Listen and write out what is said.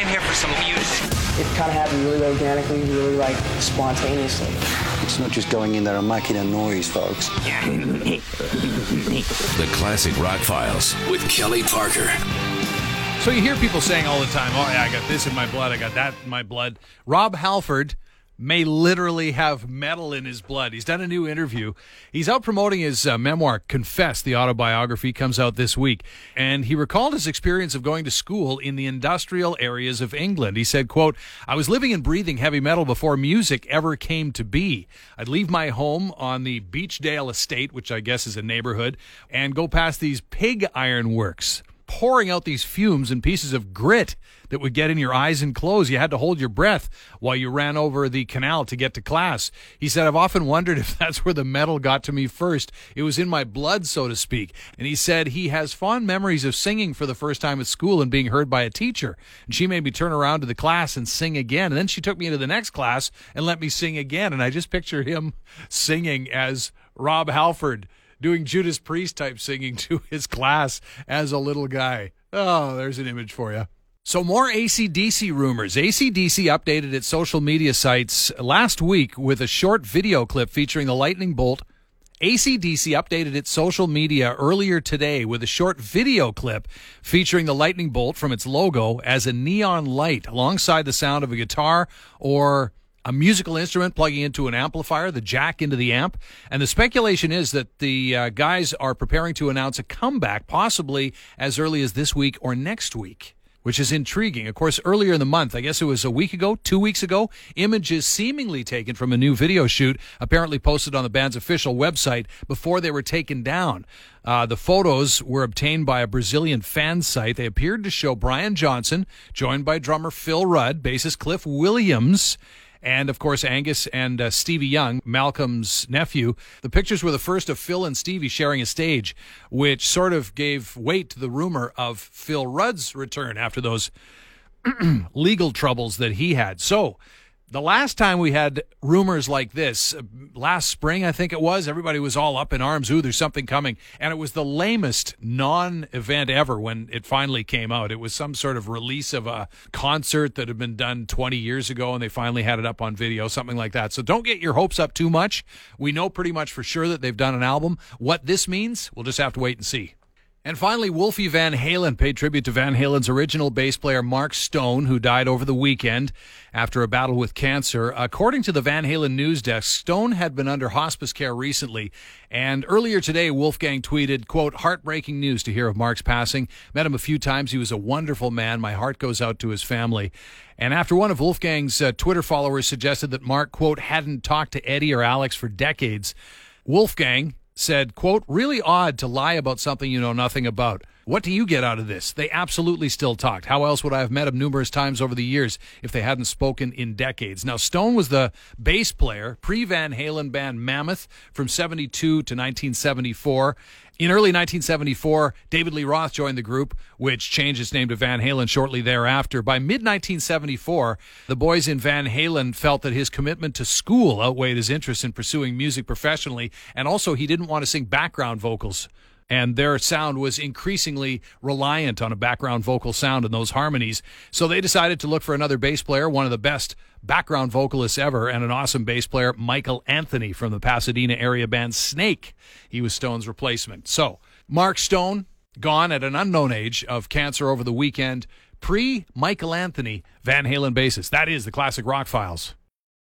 came here for some music. It kind of happened really organically, really like spontaneously. It's not just going in there and making a noise, folks. the Classic Rock Files with Kelly Parker. So you hear people saying all the time, "Oh yeah, I got this in my blood, I got that in my blood." Rob Halford may literally have metal in his blood. He's done a new interview. He's out promoting his uh, memoir, Confess, the autobiography, comes out this week. And he recalled his experience of going to school in the industrial areas of England. He said, quote, I was living and breathing heavy metal before music ever came to be. I'd leave my home on the Beechdale estate, which I guess is a neighborhood, and go past these pig iron works pouring out these fumes and pieces of grit that would get in your eyes and clothes. You had to hold your breath while you ran over the canal to get to class. He said, I've often wondered if that's where the metal got to me first. It was in my blood, so to speak. And he said he has fond memories of singing for the first time at school and being heard by a teacher. And she made me turn around to the class and sing again. And then she took me into the next class and let me sing again. And I just picture him singing as Rob Halford doing Judas Priest type singing to his class as a little guy. Oh, there's an image for you. So, more ACDC rumors. ACDC updated its social media sites last week with a short video clip featuring the lightning bolt. ACDC updated its social media earlier today with a short video clip featuring the lightning bolt from its logo as a neon light alongside the sound of a guitar or a musical instrument plugging into an amplifier, the jack into the amp. And the speculation is that the uh, guys are preparing to announce a comeback, possibly as early as this week or next week. Which is intriguing. Of course, earlier in the month, I guess it was a week ago, two weeks ago, images seemingly taken from a new video shoot apparently posted on the band's official website before they were taken down. Uh, the photos were obtained by a Brazilian fan site. They appeared to show Brian Johnson, joined by drummer Phil Rudd, bassist Cliff Williams, and of course Angus and uh, Stevie Young, Malcolm's nephew. The pictures were the first of Phil and Stevie sharing a stage, which sort of gave weight to the rumor of Phil Rudd's return after those legal troubles that he had. So the last time we had rumors like this, uh, last spring, I think it was, everybody was all up in arms. Ooh, there's something coming. And it was the lamest non event ever when it finally came out. It was some sort of release of a concert that had been done 20 years ago and they finally had it up on video, something like that. So don't get your hopes up too much. We know pretty much for sure that they've done an album. What this means, we'll just have to wait and see. And finally, Wolfie Van Halen paid tribute to Van Halen's original bass player Mark Stone, who died over the weekend after a battle with cancer. According to the Van Halen news desk, Stone had been under hospice care recently. And earlier today, Wolfgang tweeted, quote, heartbreaking news to hear of Mark's passing. Met him a few times. He was a wonderful man. My heart goes out to his family. And after one of Wolfgang's uh, Twitter followers suggested that Mark, quote, hadn't talked to Eddie or Alex for decades, Wolfgang said, quote, really odd to lie about something you know nothing about. What do you get out of this? They absolutely still talked. How else would I have met him numerous times over the years if they hadn't spoken in decades? Now, Stone was the bass player, pre Van Halen band Mammoth from 72 to 1974. In early 1974, David Lee Roth joined the group, which changed its name to Van Halen shortly thereafter. By mid 1974, the boys in Van Halen felt that his commitment to school outweighed his interest in pursuing music professionally, and also he didn't want to sing background vocals and their sound was increasingly reliant on a background vocal sound and those harmonies. So they decided to look for another bass player, one of the best background vocalists ever, and an awesome bass player, Michael Anthony from the Pasadena area band Snake. He was Stone's replacement. So Mark Stone, gone at an unknown age of cancer over the weekend, pre Michael Anthony, Van Halen bassist. That is the classic rock files.